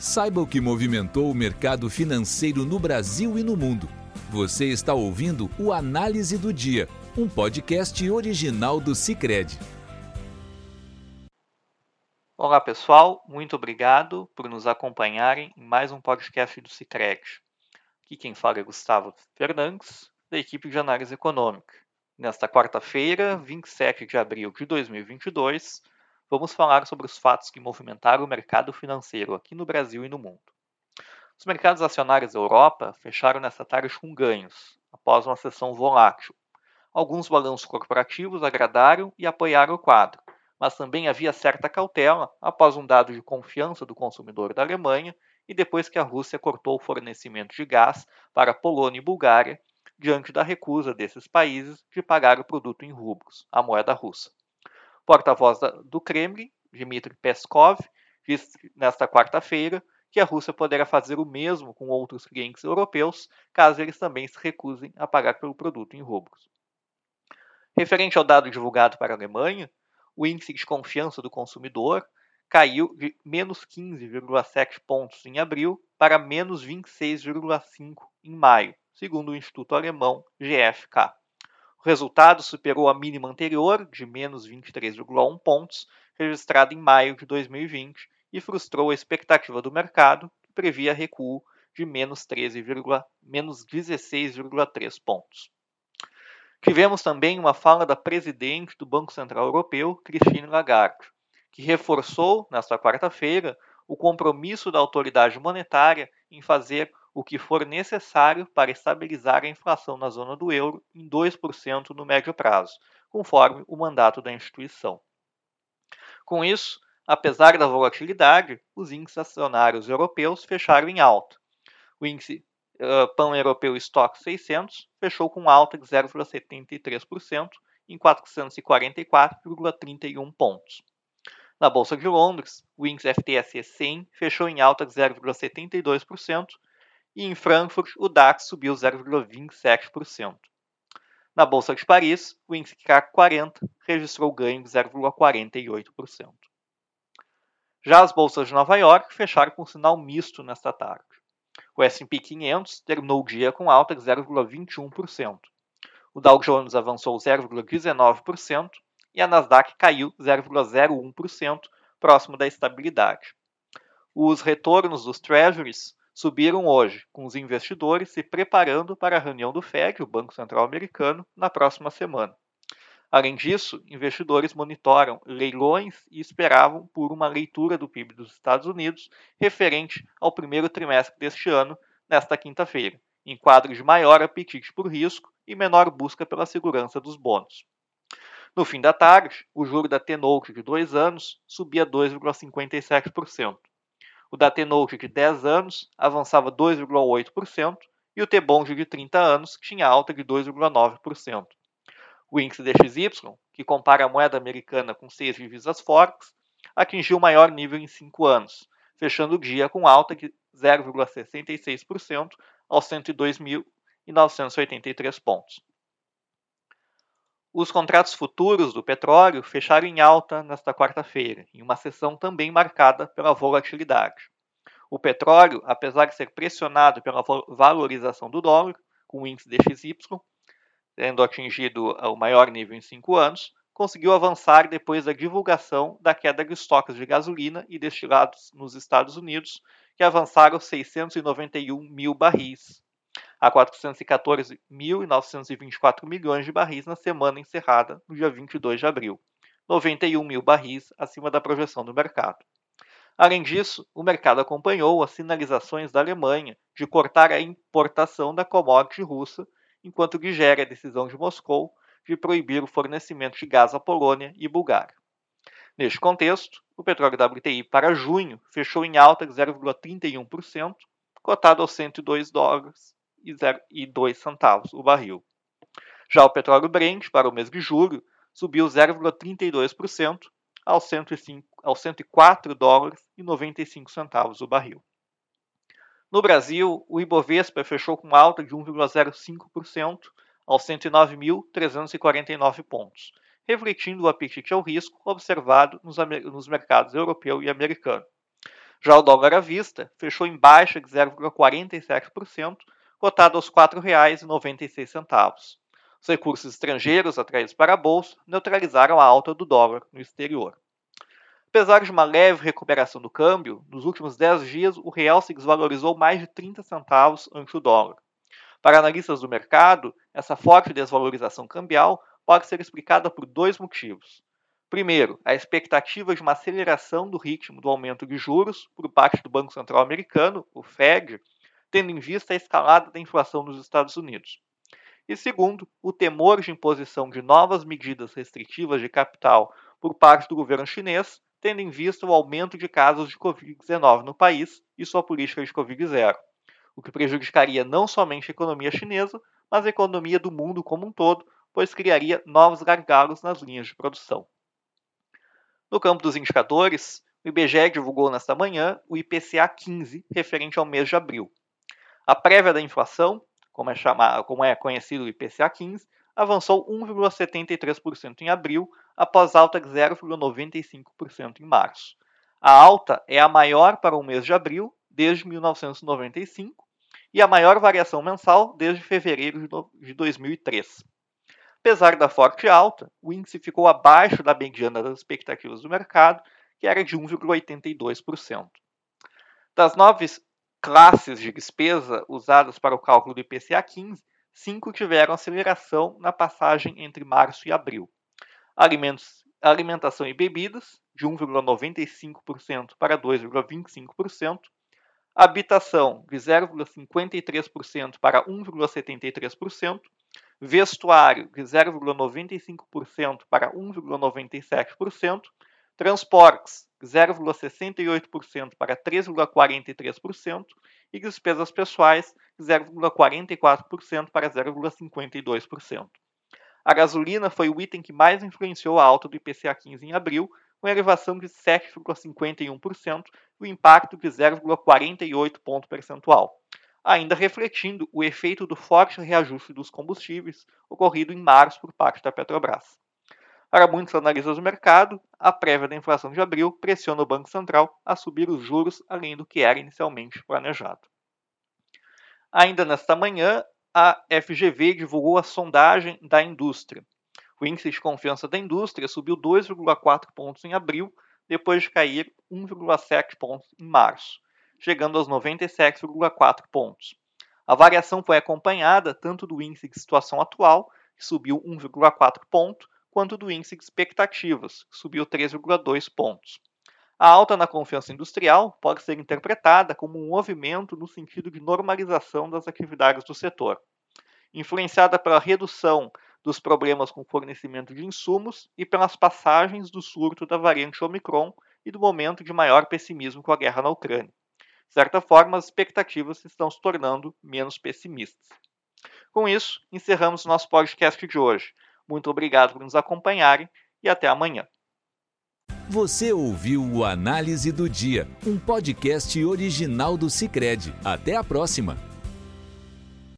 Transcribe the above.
Saiba o que movimentou o mercado financeiro no Brasil e no mundo. Você está ouvindo o Análise do Dia, um podcast original do Cicred. Olá pessoal, muito obrigado por nos acompanharem em mais um podcast do Cicred. Aqui quem fala é Gustavo Fernandes, da equipe de análise econômica. Nesta quarta-feira, 27 de abril de 2022, vamos falar sobre os fatos que movimentaram o mercado financeiro aqui no Brasil e no mundo. Os mercados acionários da Europa fecharam nesta tarde com ganhos, após uma sessão volátil. Alguns balanços corporativos agradaram e apoiaram o quadro, mas também havia certa cautela após um dado de confiança do consumidor da Alemanha e depois que a Rússia cortou o fornecimento de gás para Polônia e Bulgária, diante da recusa desses países de pagar o produto em rublos, a moeda russa porta-voz do Kremlin, Dmitry Peskov, disse nesta quarta-feira que a Rússia poderá fazer o mesmo com outros clientes europeus, caso eles também se recusem a pagar pelo produto em rublos. Referente ao dado divulgado para a Alemanha, o índice de confiança do consumidor caiu de menos 15,7 pontos em abril para menos 26,5 em maio, segundo o Instituto Alemão GfK. O resultado superou a mínima anterior, de menos 23,1 pontos, registrada em maio de 2020, e frustrou a expectativa do mercado, que previa recuo de menos, 13, menos 16,3 pontos. Tivemos também uma fala da presidente do Banco Central Europeu, Christine Lagarde, que reforçou, nesta quarta-feira, o compromisso da autoridade monetária em fazer o que for necessário para estabilizar a inflação na zona do euro em 2% no médio prazo, conforme o mandato da instituição. Com isso, apesar da volatilidade, os índices acionários europeus fecharam em alta. O índice uh, pan-europeu Stock 600 fechou com alta de 0,73% em 444,31 pontos. Na Bolsa de Londres, o índice FTSE 100 fechou em alta de 0,72% e em Frankfurt o DAX subiu 0,27%. Na Bolsa de Paris, o índice CAC 40 registrou ganho de 0,48%. Já as bolsas de Nova York fecharam com um sinal misto nesta tarde. O S&P 500 terminou o dia com alta de 0,21%. O Dow Jones avançou 0,19% e a Nasdaq caiu 0,01%, próximo da estabilidade. Os retornos dos Treasuries subiram hoje, com os investidores se preparando para a reunião do Fed, o Banco Central Americano, na próxima semana. Além disso, investidores monitoram leilões e esperavam por uma leitura do PIB dos Estados Unidos referente ao primeiro trimestre deste ano, nesta quinta-feira, em quadro de maior apetite por risco e menor busca pela segurança dos bônus. No fim da tarde, o juro da T-Note de dois anos subia 2,57%. O da T-Note de 10 anos avançava 2,8% e o T-Bond de 30 anos tinha alta de 2,9%. O índice DXY, que compara a moeda americana com seis divisas fortes, atingiu o maior nível em 5 anos, fechando o dia com alta de 0,66% aos 102.983 pontos. Os contratos futuros do petróleo fecharam em alta nesta quarta-feira, em uma sessão também marcada pela volatilidade. O petróleo, apesar de ser pressionado pela valorização do dólar, com o índice DXY tendo atingido o maior nível em cinco anos, conseguiu avançar depois da divulgação da queda de estoques de gasolina e destilados nos Estados Unidos, que avançaram 691 mil barris a 414.924 milhões de barris na semana encerrada no dia 22 de abril, 91 mil barris acima da projeção do mercado. Além disso, o mercado acompanhou as sinalizações da Alemanha de cortar a importação da commodity russa, enquanto digere a decisão de Moscou de proibir o fornecimento de gás à Polônia e Bulgária. Neste contexto, o petróleo WTI para junho fechou em alta de 0,31%, cotado aos 102 dólares e 2 centavos o barril. Já o petróleo Brent, para o mês de julho, subiu 0,32% aos, 105, aos 104 dólares e 95 centavos o barril. No Brasil, o Ibovespa fechou com alta de 1,05% aos 109.349 pontos, refletindo o apetite ao risco observado nos, nos mercados europeu e americano. Já o dólar à vista fechou em baixa de 0,47%, cotado aos R$ 4,96. Os recursos estrangeiros atraídos para a bolsa neutralizaram a alta do dólar no exterior. Apesar de uma leve recuperação do câmbio, nos últimos 10 dias o real se desvalorizou mais de 30 centavos ante o dólar. Para analistas do mercado, essa forte desvalorização cambial pode ser explicada por dois motivos. Primeiro, a expectativa de uma aceleração do ritmo do aumento de juros por parte do Banco Central Americano, o Fed, tendo em vista a escalada da inflação nos Estados Unidos. E segundo, o temor de imposição de novas medidas restritivas de capital por parte do governo chinês, tendo em vista o aumento de casos de Covid-19 no país e sua política de Covid-0, o que prejudicaria não somente a economia chinesa, mas a economia do mundo como um todo, pois criaria novos gargalos nas linhas de produção. No campo dos indicadores, o IBGE divulgou nesta manhã o IPCA 15, referente ao mês de abril. A prévia da inflação, como é, chamado, como é conhecido o IPCA 15, avançou 1,73% em abril, após alta de 0,95% em março. A alta é a maior para o mês de abril desde 1995 e a maior variação mensal desde fevereiro de 2003. Apesar da forte alta, o índice ficou abaixo da mediana das expectativas do mercado, que era de 1,82%. Das nove classes de despesa usadas para o cálculo do IPCA 15, cinco tiveram aceleração na passagem entre março e abril. Alimentos, alimentação e bebidas, de 1,95% para 2,25%. Habitação, de 0,53% para 1,73% vestuário de 0,95% para 1,97%, transportes 0,68% para 3,43% e despesas pessoais de 0,44% para 0,52%. A gasolina foi o item que mais influenciou a alta do IPCA 15 em abril, com elevação de 7,51% e o impacto de 0,48 ponto percentual ainda refletindo o efeito do forte reajuste dos combustíveis ocorrido em março por parte da Petrobras. Para muitos analistas do mercado, a prévia da inflação de abril pressiona o Banco Central a subir os juros além do que era inicialmente planejado. Ainda nesta manhã, a FGV divulgou a sondagem da indústria. O índice de confiança da indústria subiu 2,4 pontos em abril, depois de cair 1,7 pontos em março chegando aos 97,4 pontos. A variação foi acompanhada tanto do índice de situação atual, que subiu 1,4 ponto, quanto do índice de expectativas, que subiu 3,2 pontos. A alta na confiança industrial pode ser interpretada como um movimento no sentido de normalização das atividades do setor. Influenciada pela redução dos problemas com fornecimento de insumos e pelas passagens do surto da variante Omicron e do momento de maior pessimismo com a guerra na Ucrânia. De certa forma, as expectativas estão se tornando menos pessimistas. Com isso, encerramos nosso podcast de hoje. Muito obrigado por nos acompanharem e até amanhã. Você ouviu o Análise do Dia, um podcast original do Cicred. Até a próxima!